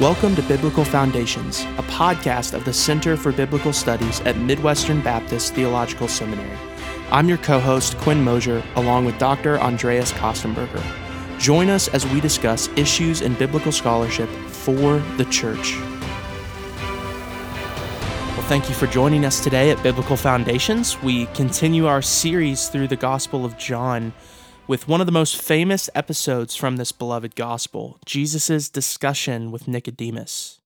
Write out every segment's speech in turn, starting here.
Welcome to Biblical Foundations, a podcast of the Center for Biblical Studies at Midwestern Baptist Theological Seminary. I'm your co host, Quinn Mosier, along with Dr. Andreas Köstenberger. Join us as we discuss issues in biblical scholarship for the church. Well, thank you for joining us today at Biblical Foundations. We continue our series through the Gospel of John with one of the most famous episodes from this beloved gospel Jesus' discussion with Nicodemus.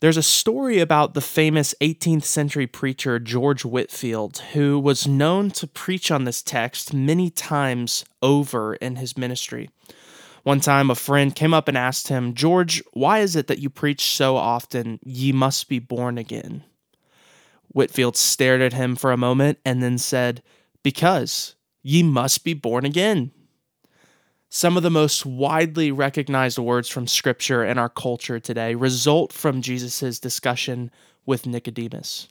There's a story about the famous 18th century preacher George Whitefield, who was known to preach on this text many times over in his ministry. One time, a friend came up and asked him, George, why is it that you preach so often, ye must be born again? Whitefield stared at him for a moment and then said, Because Ye must be born again. Some of the most widely recognized words from Scripture in our culture today result from Jesus' discussion with Nicodemus.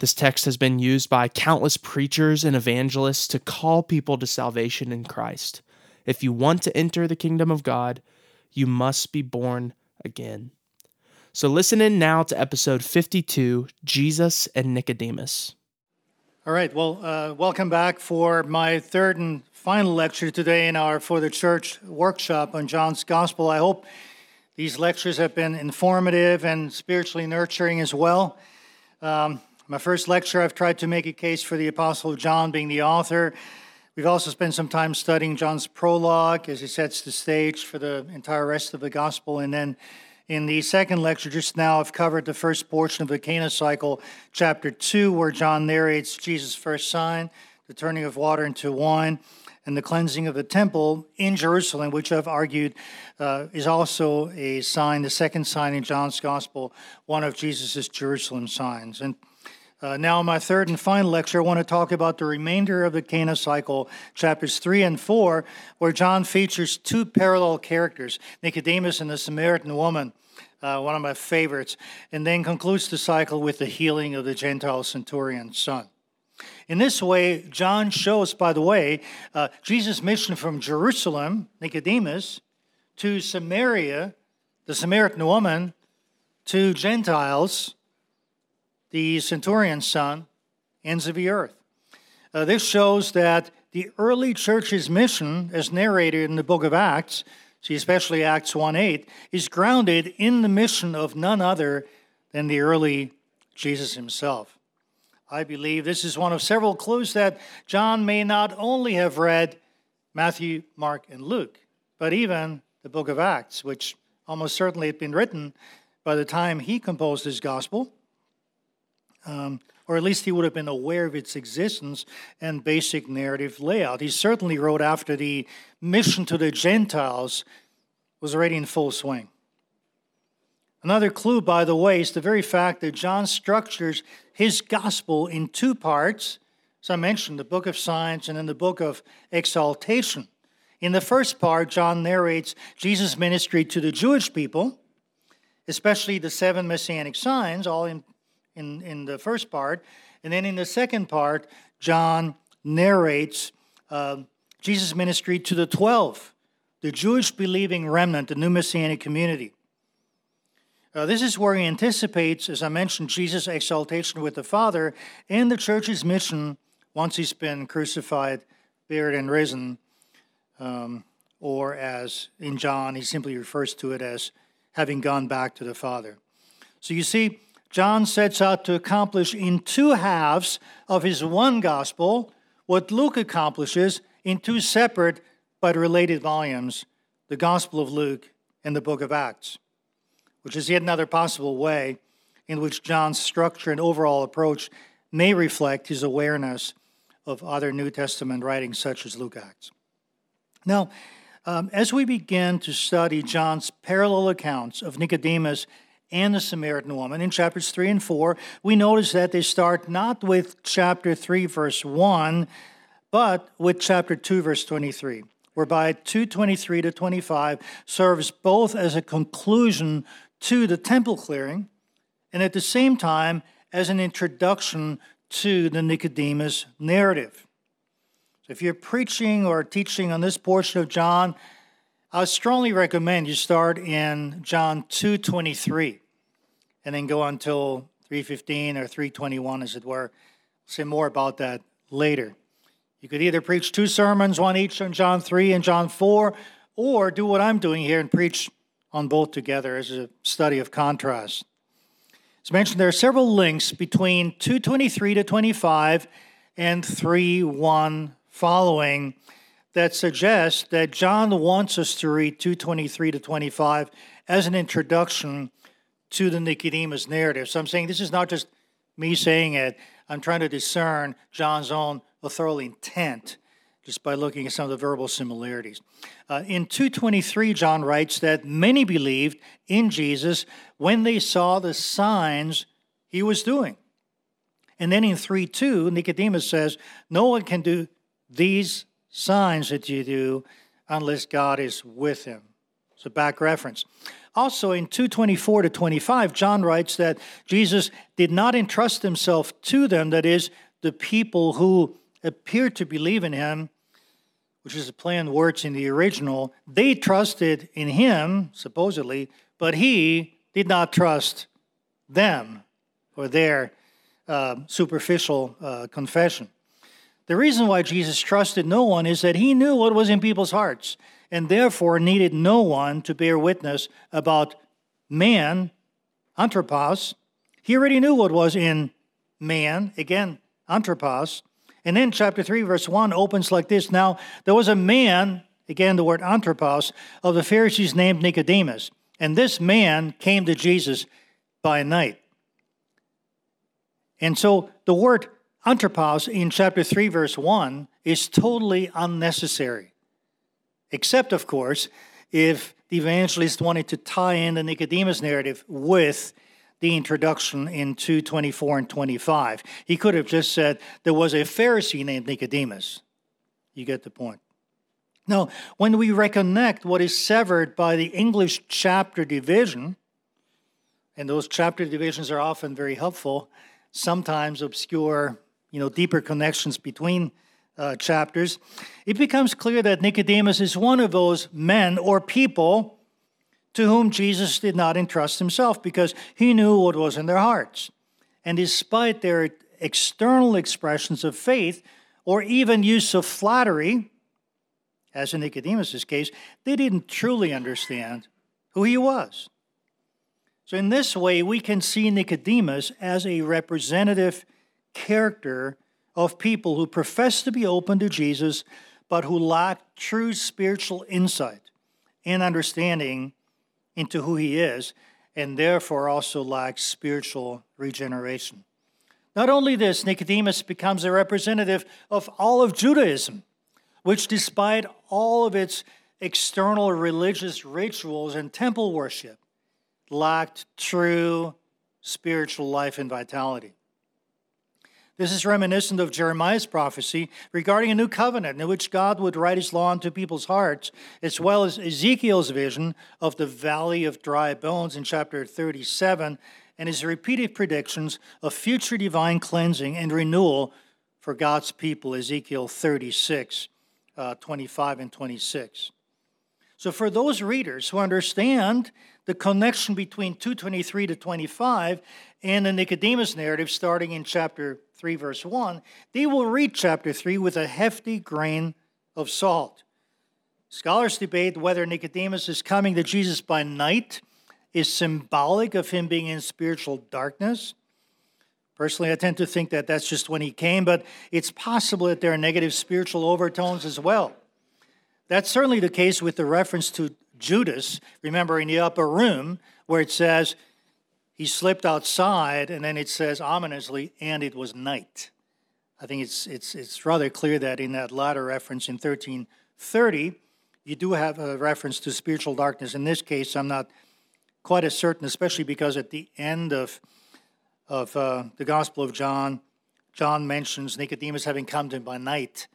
This text has been used by countless preachers and evangelists to call people to salvation in Christ. If you want to enter the kingdom of God, you must be born again. So listen in now to episode 52 Jesus and Nicodemus. All right, well, uh, welcome back for my third and final lecture today in our For the Church workshop on John's Gospel. I hope these lectures have been informative and spiritually nurturing as well. Um, my first lecture, I've tried to make a case for the Apostle John being the author. We've also spent some time studying John's prologue as he sets the stage for the entire rest of the Gospel, and then in the second lecture just now, I've covered the first portion of the Cana cycle, chapter 2, where John narrates Jesus' first sign, the turning of water into wine, and the cleansing of the temple in Jerusalem, which I've argued uh, is also a sign, the second sign in John's gospel, one of Jesus' Jerusalem signs. And uh, now, in my third and final lecture, I want to talk about the remainder of the Cana cycle, chapters 3 and 4, where John features two parallel characters, Nicodemus and the Samaritan woman uh, one of my favorites, and then concludes the cycle with the healing of the Gentile centurion's son. In this way, John shows, by the way, uh, Jesus' mission from Jerusalem, Nicodemus, to Samaria, the Samaritan woman, to Gentiles, the centurion's son, ends of the earth. Uh, this shows that the early church's mission, as narrated in the book of Acts, see especially Acts 1 8, is grounded in the mission of none other than the early Jesus himself. I believe this is one of several clues that John may not only have read Matthew, Mark, and Luke, but even the book of Acts, which almost certainly had been written by the time he composed his gospel. Um, or at least he would have been aware of its existence and basic narrative layout. He certainly wrote after the mission to the Gentiles was already in full swing. Another clue, by the way, is the very fact that John structures his gospel in two parts. As I mentioned, the book of signs and then the book of exaltation. In the first part, John narrates Jesus' ministry to the Jewish people, especially the seven messianic signs, all in in, in the first part. And then in the second part, John narrates uh, Jesus' ministry to the 12, the Jewish believing remnant, the new messianic community. Uh, this is where he anticipates, as I mentioned, Jesus' exaltation with the Father and the church's mission once he's been crucified, buried, and risen. Um, or as in John, he simply refers to it as having gone back to the Father. So you see, John sets out to accomplish in two halves of his one gospel what Luke accomplishes in two separate but related volumes the Gospel of Luke and the book of Acts, which is yet another possible way in which John's structure and overall approach may reflect his awareness of other New Testament writings such as Luke Acts. Now, um, as we begin to study John's parallel accounts of Nicodemus and the Samaritan woman in chapters 3 and 4, we notice that they start not with chapter 3, verse 1, but with chapter 2, verse 23, whereby 223 to 25 serves both as a conclusion to the temple clearing and at the same time as an introduction to the Nicodemus narrative. So if you're preaching or teaching on this portion of John, I strongly recommend you start in John 2:23 and then go until 3:15 or 3:21 as it were. I'll say more about that later. You could either preach two sermons, one each on John 3 and John 4, or do what I'm doing here and preach on both together as a study of contrast. As mentioned, there are several links between 223 to 25 and 3 1 following that suggest that John wants us to read 223 to 25 as an introduction to the Nicodemus narrative. So I'm saying this is not just me saying it, I'm trying to discern John's own authorial intent just by looking at some of the verbal similarities. Uh, in 223, John writes that many believed in Jesus when they saw the signs he was doing. And then in 3 2, Nicodemus says, No one can do these signs that you do unless God is with him. It's a back reference. Also in 224 to 25, John writes that Jesus did not entrust himself to them, that is, the people who appeared to believe in him, which is a play on words in the original. They trusted in him, supposedly, but he did not trust them or their uh, superficial uh, confession. The reason why Jesus trusted no one is that he knew what was in people's hearts and therefore needed no one to bear witness about man, anthropos. He already knew what was in man, again, anthropos. And then chapter 3, verse 1 opens like this Now, there was a man, again, the word anthropos, of the Pharisees named Nicodemus. And this man came to Jesus by night. And so the word anthropos in chapter 3, verse 1 is totally unnecessary. Except, of course, if the evangelist wanted to tie in the Nicodemus narrative with the introduction in 224 and 25. He could have just said there was a Pharisee named Nicodemus. You get the point. Now, when we reconnect what is severed by the English chapter division, and those chapter divisions are often very helpful, sometimes obscure you know, deeper connections between uh, chapters, it becomes clear that Nicodemus is one of those men or people to whom Jesus did not entrust himself because he knew what was in their hearts. And despite their external expressions of faith or even use of flattery, as in Nicodemus' case, they didn't truly understand who he was. So, in this way, we can see Nicodemus as a representative character of people who profess to be open to Jesus, but who lack true spiritual insight and understanding into who he is, and therefore also lack spiritual regeneration. Not only this, Nicodemus becomes a representative of all of Judaism, which, despite all of its external religious rituals and temple worship, lacked true spiritual life and vitality. This is reminiscent of Jeremiah's prophecy regarding a new covenant in which God would write his law into people's hearts, as well as Ezekiel's vision of the valley of dry bones in chapter 37 and his repeated predictions of future divine cleansing and renewal for God's people, Ezekiel 36, uh, 25 and 26. So, for those readers who understand the connection between 223 to 25 and the Nicodemus narrative starting in chapter 3, verse 1, they will read chapter 3 with a hefty grain of salt. Scholars debate whether Nicodemus is coming to Jesus by night is symbolic of him being in spiritual darkness. Personally, I tend to think that that's just when he came, but it's possible that there are negative spiritual overtones as well. That's certainly the case with the reference to Judas, remember in the upper room, where it says, he slipped outside, and then it says ominously, and it was night. I think it's, it's, it's rather clear that in that latter reference in 1330, you do have a reference to spiritual darkness. In this case, I'm not quite as certain, especially because at the end of, of uh, the Gospel of John, John mentions Nicodemus having come to him by night,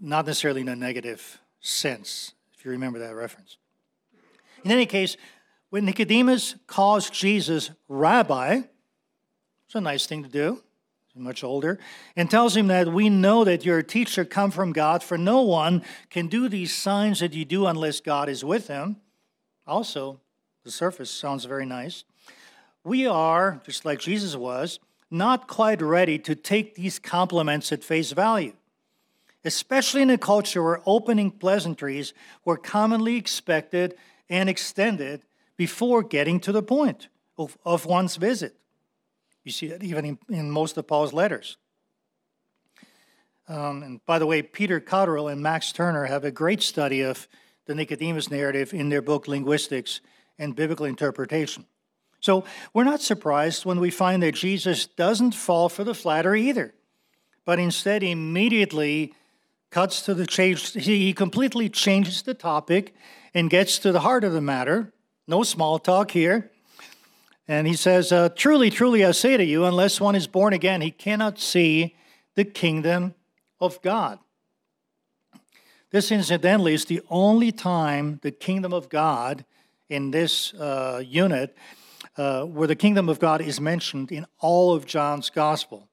not necessarily in a negative sense, if you remember that reference. In any case, when Nicodemus calls Jesus rabbi, it's a nice thing to do. he's much older, and tells him that we know that you're a teacher come from God, for no one can do these signs that you do unless God is with him. Also, the surface sounds very nice. We are, just like Jesus was, not quite ready to take these compliments at face value, especially in a culture where opening pleasantries were commonly expected and extended before getting to the point of, of one's visit. You see that even in, in most of Paul's letters. Um, and by the way, Peter Cotterell and Max Turner have a great study of the Nicodemus narrative in their book Linguistics and Biblical Interpretation. So we're not surprised when we find that Jesus doesn't fall for the flattery either, but instead immediately cuts to the chase. He completely changes the topic and gets to the heart of the matter. No small talk here. And he says, uh, Truly, truly, I say to you, unless one is born again, he cannot see the kingdom of God. This, incidentally, is the only time the kingdom of God in this uh, unit uh, where the kingdom of God is mentioned in all of John's gospel.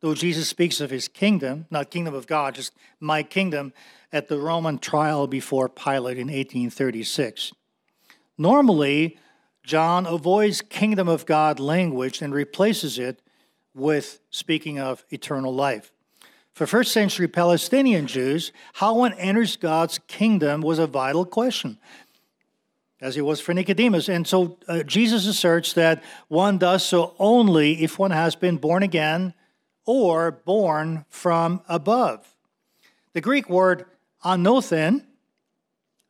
Though Jesus speaks of his kingdom, not kingdom of God, just my kingdom, at the Roman trial before Pilate in 1836. Normally, John avoids kingdom of God language and replaces it with speaking of eternal life. For first century Palestinian Jews, how one enters God's kingdom was a vital question as it was for Nicodemus. And so uh, Jesus asserts that one does so only if one has been born again or born from above. The Greek word anothen,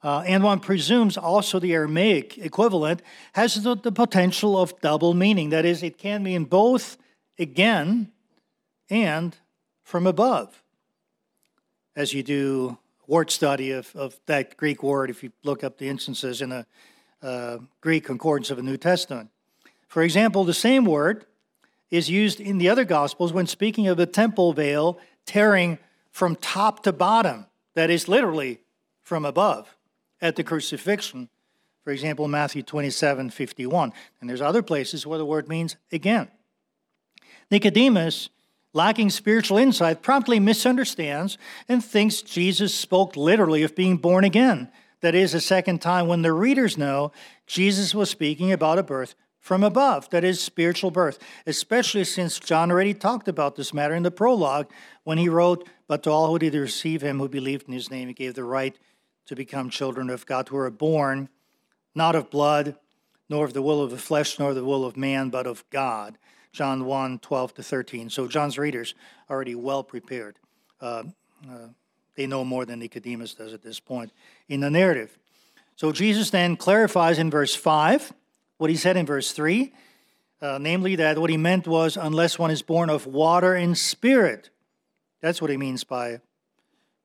uh, and one presumes also the Aramaic equivalent, has the, the potential of double meaning. That is, it can mean both again and from above, as you do word study of, of that Greek word if you look up the instances in the uh, Greek concordance of the New Testament. For example, the same word is used in the other Gospels when speaking of the temple veil tearing from top to bottom, that is, literally from above, at the crucifixion. For example, Matthew 27 51. And there's other places where the word means again. Nicodemus lacking spiritual insight, promptly misunderstands and thinks Jesus spoke literally of being born again. That is, a second time when the readers know Jesus was speaking about a birth from above, that is, spiritual birth, especially since John already talked about this matter in the prologue when he wrote, But to all who did receive him, who believed in his name, he gave the right to become children of God, who are born not of blood, nor of the will of the flesh, nor the will of man, but of God. John 1 12 to 13. So John's readers are already well prepared. Uh, uh, they know more than Nicodemus does at this point in the narrative. So Jesus then clarifies in verse 5 what he said in verse 3, uh, namely that what he meant was, unless one is born of water and spirit. That's what he means by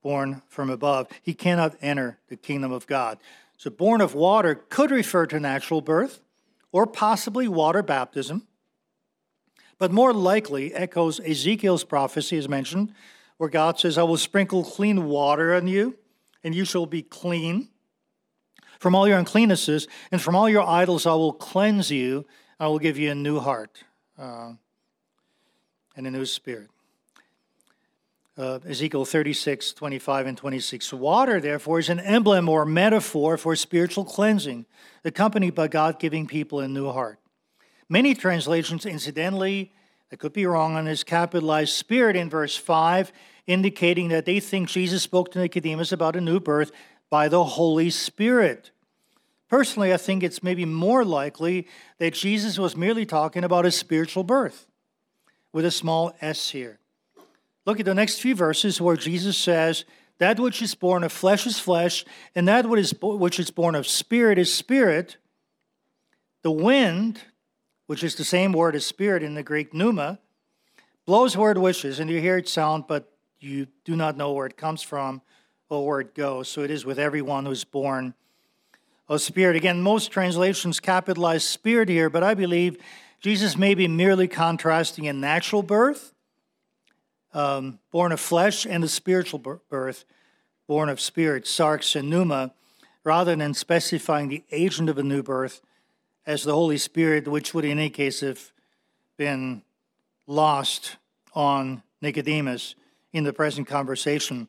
born from above. He cannot enter the kingdom of God. So, born of water could refer to natural birth or possibly water baptism but more likely echoes Ezekiel's prophecy, as mentioned, where God says, I will sprinkle clean water on you, and you shall be clean. From all your uncleannesses and from all your idols, I will cleanse you. I will give you a new heart uh, and a new spirit. Uh, Ezekiel 36, 25, and 26. Water, therefore, is an emblem or metaphor for spiritual cleansing, accompanied by God giving people a new heart. Many translations, incidentally, I could be wrong on this, capitalized spirit in verse 5, indicating that they think Jesus spoke to Nicodemus about a new birth by the Holy Spirit. Personally, I think it's maybe more likely that Jesus was merely talking about a spiritual birth with a small s here. Look at the next few verses where Jesus says, That which is born of flesh is flesh, and that which is born of spirit is spirit. The wind which is the same word as spirit in the Greek pneuma, blows where it wishes, and you hear its sound, but you do not know where it comes from or where it goes. So it is with everyone who's born of spirit. Again, most translations capitalize spirit here, but I believe Jesus may be merely contrasting a natural birth, um, born of flesh, and a spiritual birth, born of spirit, sarx and pneuma, rather than specifying the agent of a new birth as the Holy Spirit, which would in any case have been lost on Nicodemus in the present conversation.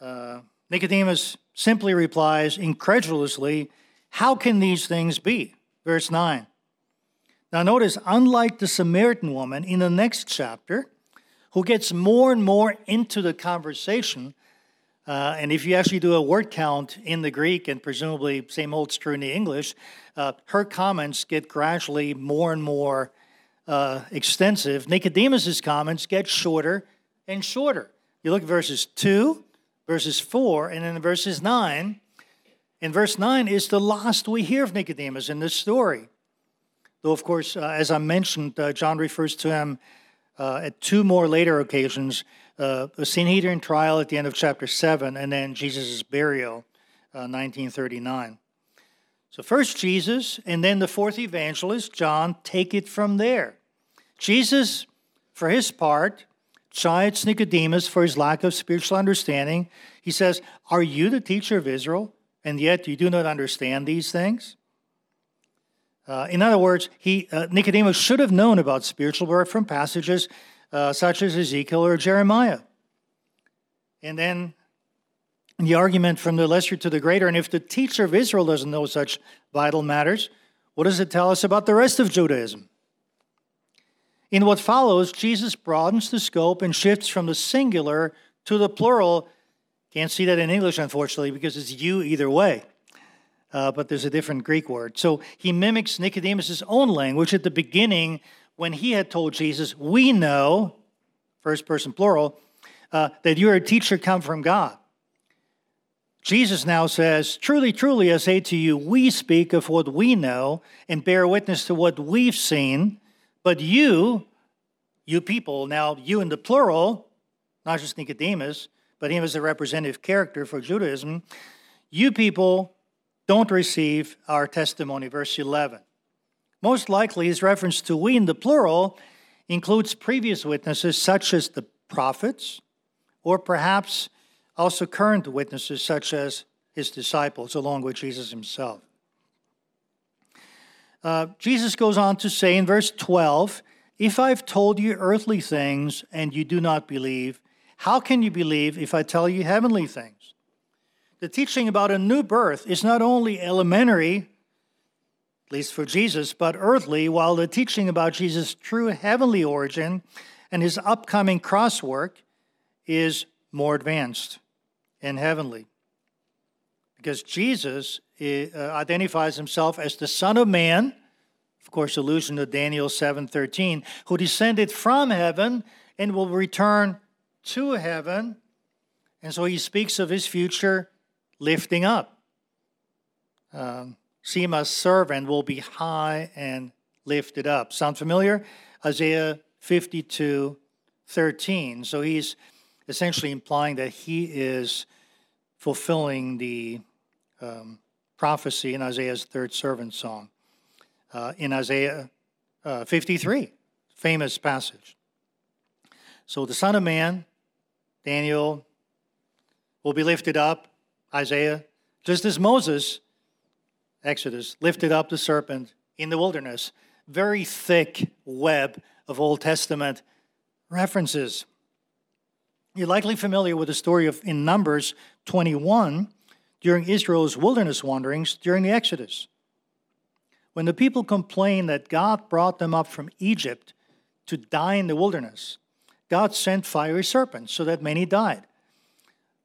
Uh, Nicodemus simply replies incredulously, How can these things be? Verse 9. Now, notice, unlike the Samaritan woman in the next chapter, who gets more and more into the conversation, uh, and if you actually do a word count in the Greek, and presumably same holds true in the English, uh, her comments get gradually more and more uh, extensive. Nicodemus's comments get shorter and shorter. You look at verses 2, verses 4, and then verses 9. And verse 9 is the last we hear of Nicodemus in this story. Though, of course, uh, as I mentioned, uh, John refers to him uh, at two more later occasions uh, the Sanhedrin trial at the end of chapter 7, and then Jesus' burial, 1939. Uh, so, first Jesus, and then the fourth evangelist, John, take it from there. Jesus, for his part, chides Nicodemus for his lack of spiritual understanding. He says, Are you the teacher of Israel, and yet you do not understand these things? Uh, in other words, he, uh, Nicodemus should have known about spiritual birth from passages uh, such as Ezekiel or Jeremiah. And then the argument from the lesser to the greater, and if the teacher of Israel doesn't know such vital matters, what does it tell us about the rest of Judaism? In what follows, Jesus broadens the scope and shifts from the singular to the plural. Can't see that in English, unfortunately, because it's you either way uh, but there's a different Greek word. So he mimics Nicodemus' own language at the beginning when he had told Jesus, We know, first person plural, uh, that you're a teacher come from God. Jesus now says, Truly, truly, I say to you, we speak of what we know and bear witness to what we've seen, but you, you people, now you in the plural, not just Nicodemus, but him as a representative character for Judaism, you people don't receive our testimony. Verse 11. Most likely, his reference to we in the plural includes previous witnesses, such as the prophets, or perhaps also current witnesses, such as his disciples, along with Jesus himself. Uh, Jesus goes on to say in verse 12, If I've told you earthly things and you do not believe, how can you believe if I tell you heavenly things? The teaching about a new birth is not only elementary, at least for Jesus, but earthly, while the teaching about Jesus' true heavenly origin and his upcoming cross work is more advanced and heavenly. Because Jesus uh, identifies himself as the Son of Man, of course, allusion to Daniel 7:13, who descended from heaven and will return to heaven. And so he speaks of his future lifting up. Um, Shema's servant will be high and lifted up. Sound familiar? Isaiah 52 13. So he's essentially implying that he is fulfilling the um, prophecy in Isaiah's third servant song. Uh, in Isaiah uh, 53, famous passage. So the Son of Man, Daniel, will be lifted up Isaiah, just as Moses, Exodus, lifted up the serpent in the wilderness. Very thick web of Old Testament references. You're likely familiar with the story of in Numbers 21 during Israel's wilderness wanderings during the Exodus. When the people complained that God brought them up from Egypt to die in the wilderness, God sent fiery serpents so that many died.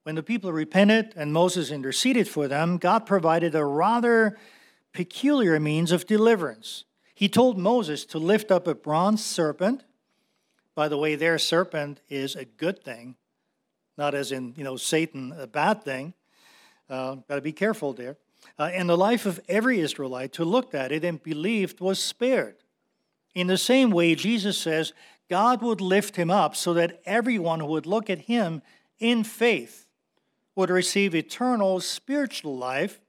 When the people repented and Moses interceded for them, God provided a rather peculiar means of deliverance. He told Moses to lift up a bronze serpent. By the way, their serpent is a good thing, not as in, you know, Satan, a bad thing. Uh, Got to be careful there. Uh, and the life of every Israelite who looked at it and believed was spared. In the same way, Jesus says God would lift him up so that everyone who would look at him in faith would receive eternal spiritual life.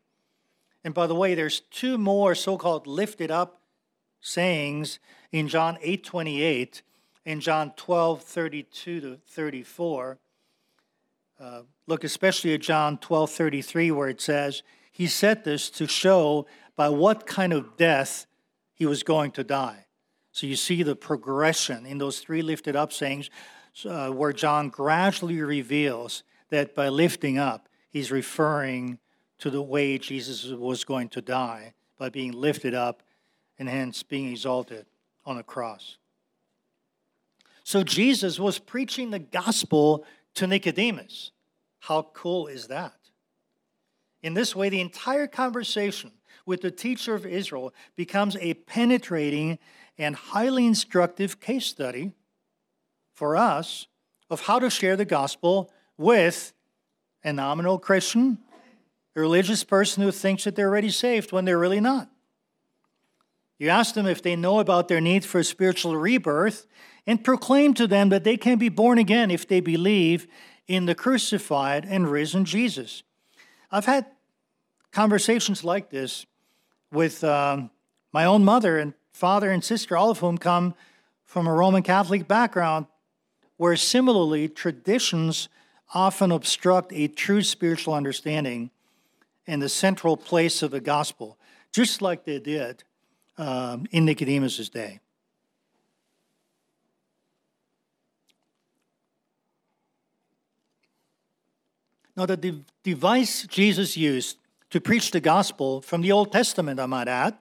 And by the way, there's two more so-called lifted up sayings in John 8:28 and John 12:32 to 34. Uh, look especially at John 12:33 where it says, "He said this to show by what kind of death he was going to die." So you see the progression in those three lifted up sayings uh, where John gradually reveals that by lifting up, he's referring to the way Jesus was going to die by being lifted up and hence being exalted on a cross. So Jesus was preaching the gospel to Nicodemus. How cool is that? In this way, the entire conversation with the teacher of Israel becomes a penetrating and highly instructive case study for us of how to share the gospel with a nominal Christian, a religious person who thinks that they're already saved when they're really not. You ask them if they know about their need for a spiritual rebirth and proclaim to them that they can be born again if they believe in the crucified and risen Jesus. I've had conversations like this with um, my own mother and father and sister, all of whom come from a Roman Catholic background, where similarly traditions often obstruct a true spiritual understanding and the central place of the gospel, just like they did um, in Nicodemus' day. Now, the de- device Jesus used to preach the gospel from the Old Testament, I might add,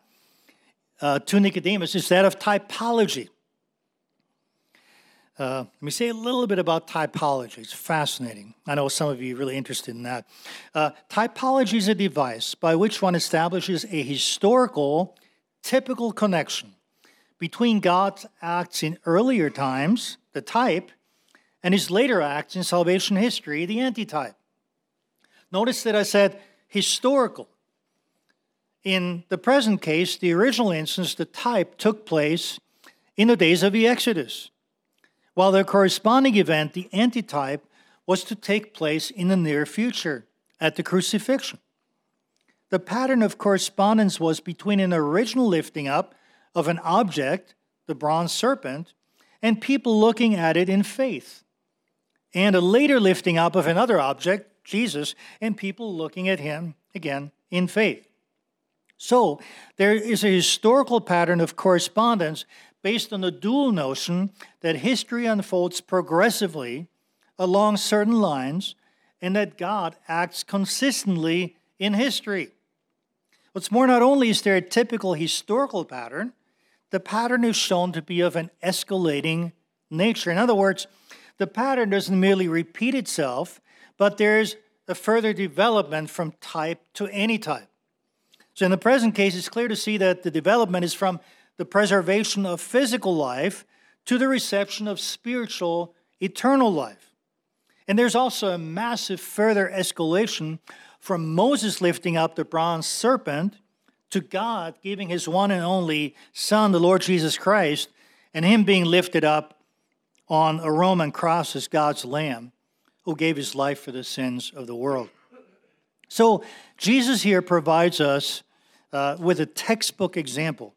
uh, to Nicodemus is that of typology. Uh, let me say a little bit about typology. It's fascinating. I know some of you are really interested in that. Uh, typology is a device by which one establishes a historical, typical connection between God's acts in earlier times, the type, and his later acts in salvation history, the antitype. Notice that I said historical. In the present case, the original instance, the type, took place in the days of the Exodus, while the corresponding event, the antitype, was to take place in the near future at the crucifixion. The pattern of correspondence was between an original lifting up of an object, the bronze serpent, and people looking at it in faith, and a later lifting up of another object, Jesus and people looking at him again in faith. So there is a historical pattern of correspondence based on the dual notion that history unfolds progressively along certain lines and that God acts consistently in history. What's more, not only is there a typical historical pattern, the pattern is shown to be of an escalating nature. In other words, the pattern doesn't merely repeat itself, but there's a further development from type to antitype. So, in the present case, it's clear to see that the development is from the preservation of physical life to the reception of spiritual, eternal life. And there's also a massive further escalation from Moses lifting up the bronze serpent to God giving his one and only Son, the Lord Jesus Christ, and him being lifted up on a Roman cross as God's Lamb who gave his life for the sins of the world. So, Jesus here provides us uh, with a textbook example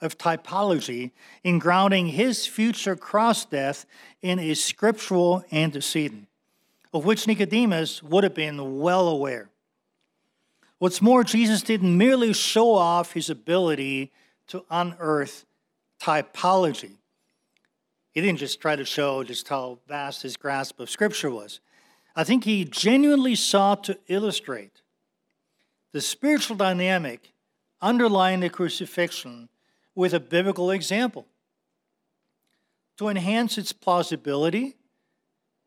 of typology in grounding his future cross death in a scriptural antecedent, of which Nicodemus would have been well aware. What's more, Jesus didn't merely show off his ability to unearth typology. He didn't just try to show just how vast his grasp of Scripture was. I think he genuinely sought to illustrate the spiritual dynamic underlying the crucifixion with a biblical example to enhance its plausibility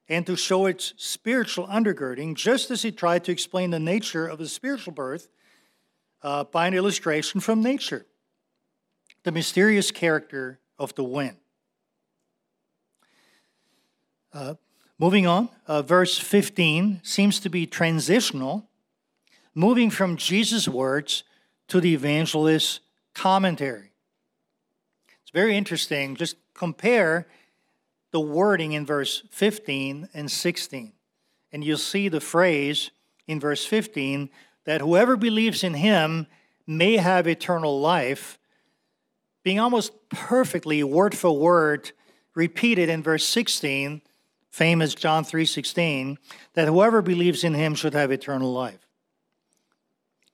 and to show its spiritual undergirding, just as he tried to explain the nature of the spiritual birth uh, by an illustration from nature, the mysterious character of the wind. Uh, Moving on, uh, verse 15 seems to be transitional, moving from Jesus' words to the evangelist's commentary. It's very interesting. Just compare the wording in verse 15 and 16. And you'll see the phrase in verse 15 that whoever believes in him may have eternal life, being almost perfectly word for word repeated in verse 16 famous John 3:16 that whoever believes in him should have eternal life.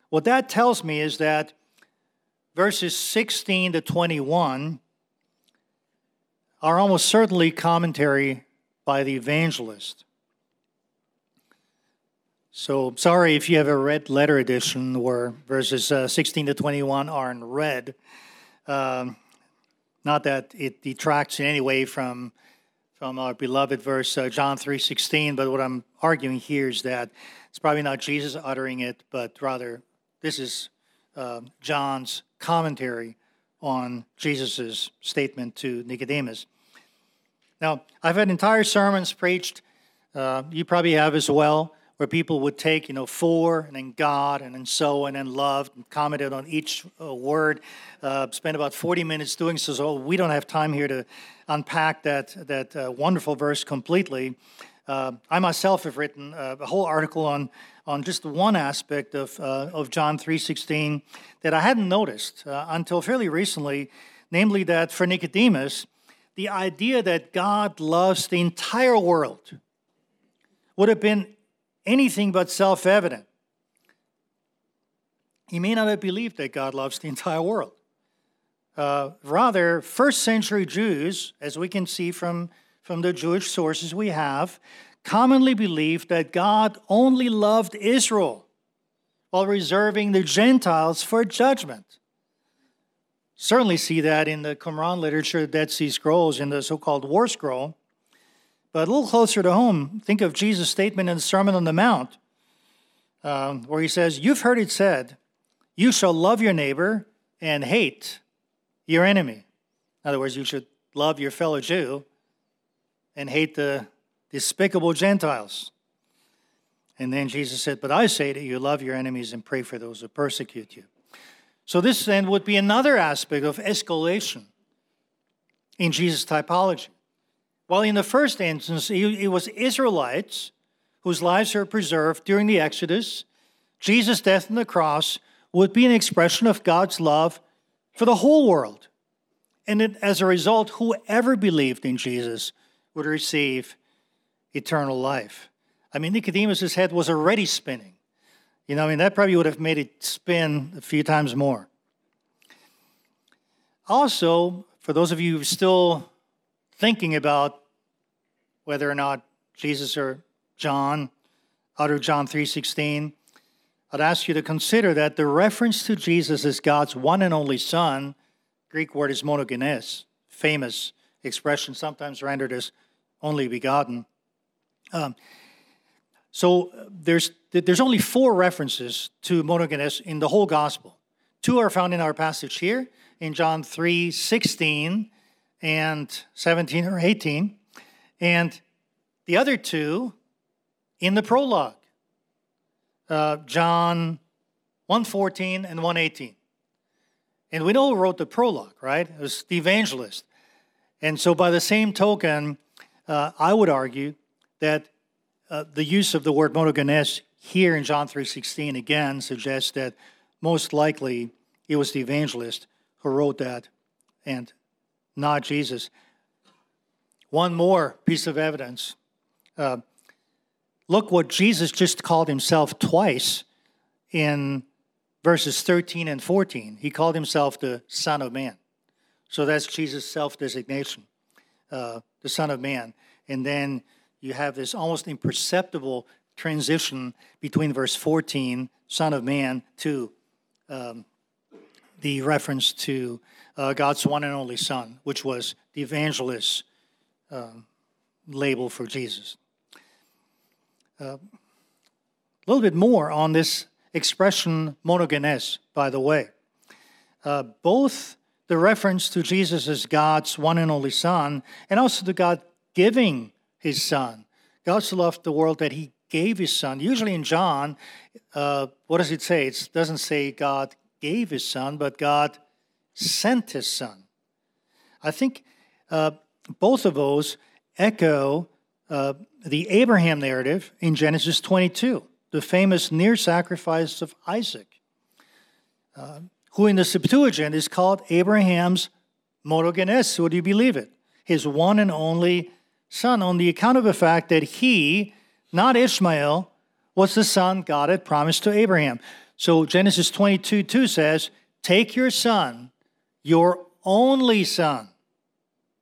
What that tells me is that verses 16 to 21 are almost certainly commentary by the evangelist. So sorry if you have a red letter edition where verses uh, 16 to 21 are in red. Um, not that it detracts in any way from from our beloved verse uh, John 3:16, but what I'm arguing here is that it's probably not Jesus uttering it, but rather this is uh, John's commentary on Jesus' statement to Nicodemus. Now, I've had entire sermons preached, uh, you probably have as well, where people would take, you know, for and then God and then so and then love and commented on each uh, word. Uh, spent about 40 minutes doing so. So we don't have time here to unpack that that uh, wonderful verse completely. Uh, I myself have written uh, a whole article on on just one aspect of uh, of John 3:16 that I hadn't noticed until fairly recently, namely that for Nicodemus, the idea that God loves the entire world would have been anything but self evident. He may not have believed that God loves the entire world. Uh, rather, first century Jews, as we can see from, from the Jewish sources we have, commonly believed that God only loved Israel while reserving the Gentiles for judgment. Certainly see that in the Qumran literature, the Dead Sea Scrolls, in the so called War Scroll. But a little closer to home, think of Jesus' statement in the Sermon on the Mount, um, where he says, You've heard it said, you shall love your neighbor and hate your enemy. In other words, you should love your fellow Jew and hate the despicable Gentiles. And then Jesus said, But I say to you, love your enemies and pray for those who persecute you. So, this then would be another aspect of escalation in Jesus' typology. While in the first instance, it was Israelites whose lives were preserved during the Exodus, Jesus' death on the cross would be an expression of God's love for the whole world. And as a result, whoever believed in Jesus would receive eternal life. I mean, Nicodemus' head was already spinning. You know, I mean, that probably would have made it spin a few times more. Also, for those of you still thinking about whether or not Jesus or John uttered John 3:16, I'd ask you to consider that the reference to Jesus as God's one and only Son, Greek word is monogenes, famous expression, sometimes rendered as only begotten. Um, so there's there's only four references to monogenes in the whole gospel. Two are found in our passage here in John 3 16 and 17 or 18, and the other two in the prologue, uh, John 114 and 118. And we know who wrote the prologue, right? It was the evangelist. And so, by the same token, uh, I would argue that uh, the use of the word monogenes here in John 3:16 again suggests that most likely it was the evangelist who wrote that and not Jesus. One more piece of evidence. Uh, look what Jesus just called himself twice in verses 13 and 14. He called himself the Son of Man. So that's Jesus' self designation, uh, the Son of Man. And then you have this almost imperceptible transition between verse 14, Son of Man, to um, the reference to uh, God's one and only Son, which was the evangelist uh, label for Jesus. Uh, a little bit more on this expression monogenes, by the way. Uh, both the reference to Jesus as God's one and only Son, and also to God giving his Son. God so loved the world that he gave his Son. Usually in John, uh, what does it say? It doesn't say God gave his Son, but God sent his son. I think uh, both of those echo uh, the Abraham narrative in Genesis 22, the famous near sacrifice of Isaac, uh, who in the Septuagint is called Abraham's monogenes. Would you believe it? His one and only son, on the account of the fact that he, not Ishmael, was the son God had promised to Abraham. So Genesis 22 2 says, Take your son, your only son,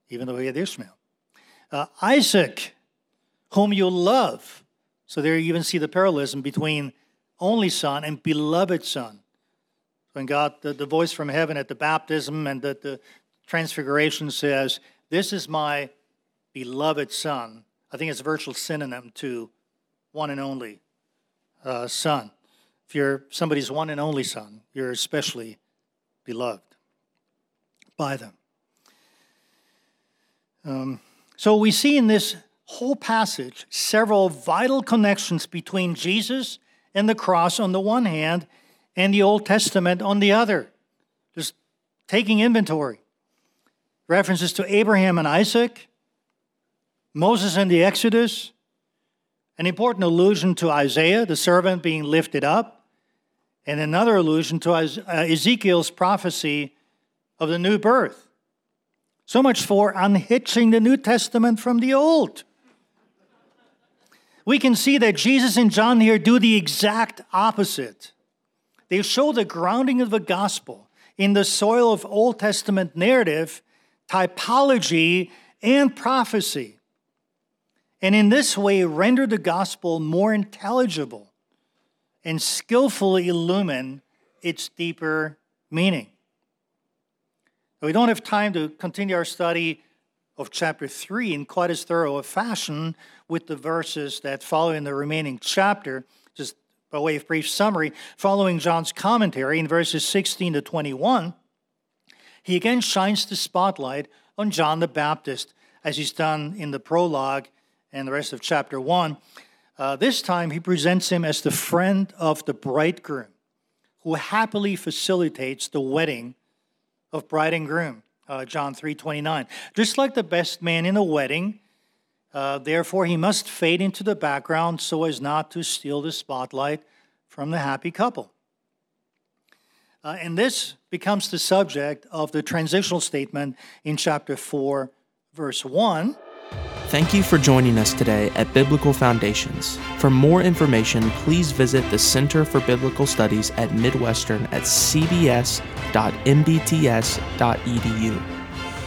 even though he had Ishmael. Uh, Isaac, whom you love. So there you even see the parallelism between only son and beloved son. When God, the, the voice from heaven at the baptism and the, the transfiguration says, This is my beloved son. I think it's a virtual synonym to one and only uh, son. If you're somebody's one and only son, you're especially beloved by them. Um, so we see in this whole passage several vital connections between Jesus and the cross on the one hand and the Old Testament on the other. Just taking inventory. References to Abraham and Isaac, Moses and the Exodus, an important allusion to Isaiah, the servant being lifted up, and another allusion to uh, Ezekiel's prophecy of the new birth. So much for unhitching the New Testament from the Old. We can see that Jesus and John here do the exact opposite. They show the grounding of the gospel in the soil of Old Testament narrative, typology, and prophecy. And in this way, render the gospel more intelligible and skillfully illumine its deeper meaning. We don't have time to continue our study of chapter 3 in quite as thorough a fashion with the verses that follow in the remaining chapter. Just by way of brief summary, following John's commentary in verses 16 to 21, he again shines the spotlight on John the Baptist, as he's done in the prologue and the rest of chapter 1. Uh, this time, he presents him as the friend of the bridegroom who happily facilitates the wedding of bride and groom. Uh, John 3:29. Just like the best man in a wedding, uh, therefore he must fade into the background so as not to steal the spotlight from the happy couple. Uh, and this becomes the subject of the transitional statement in chapter 4, verse 1. Thank you for joining us today at Biblical Foundations. For more information, please visit the Center for Biblical Studies at Midwestern at cbs.mbts.edu.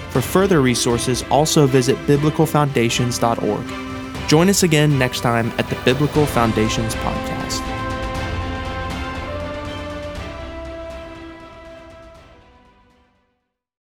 For further resources, also visit biblicalfoundations.org. Join us again next time at the Biblical Foundations Podcast.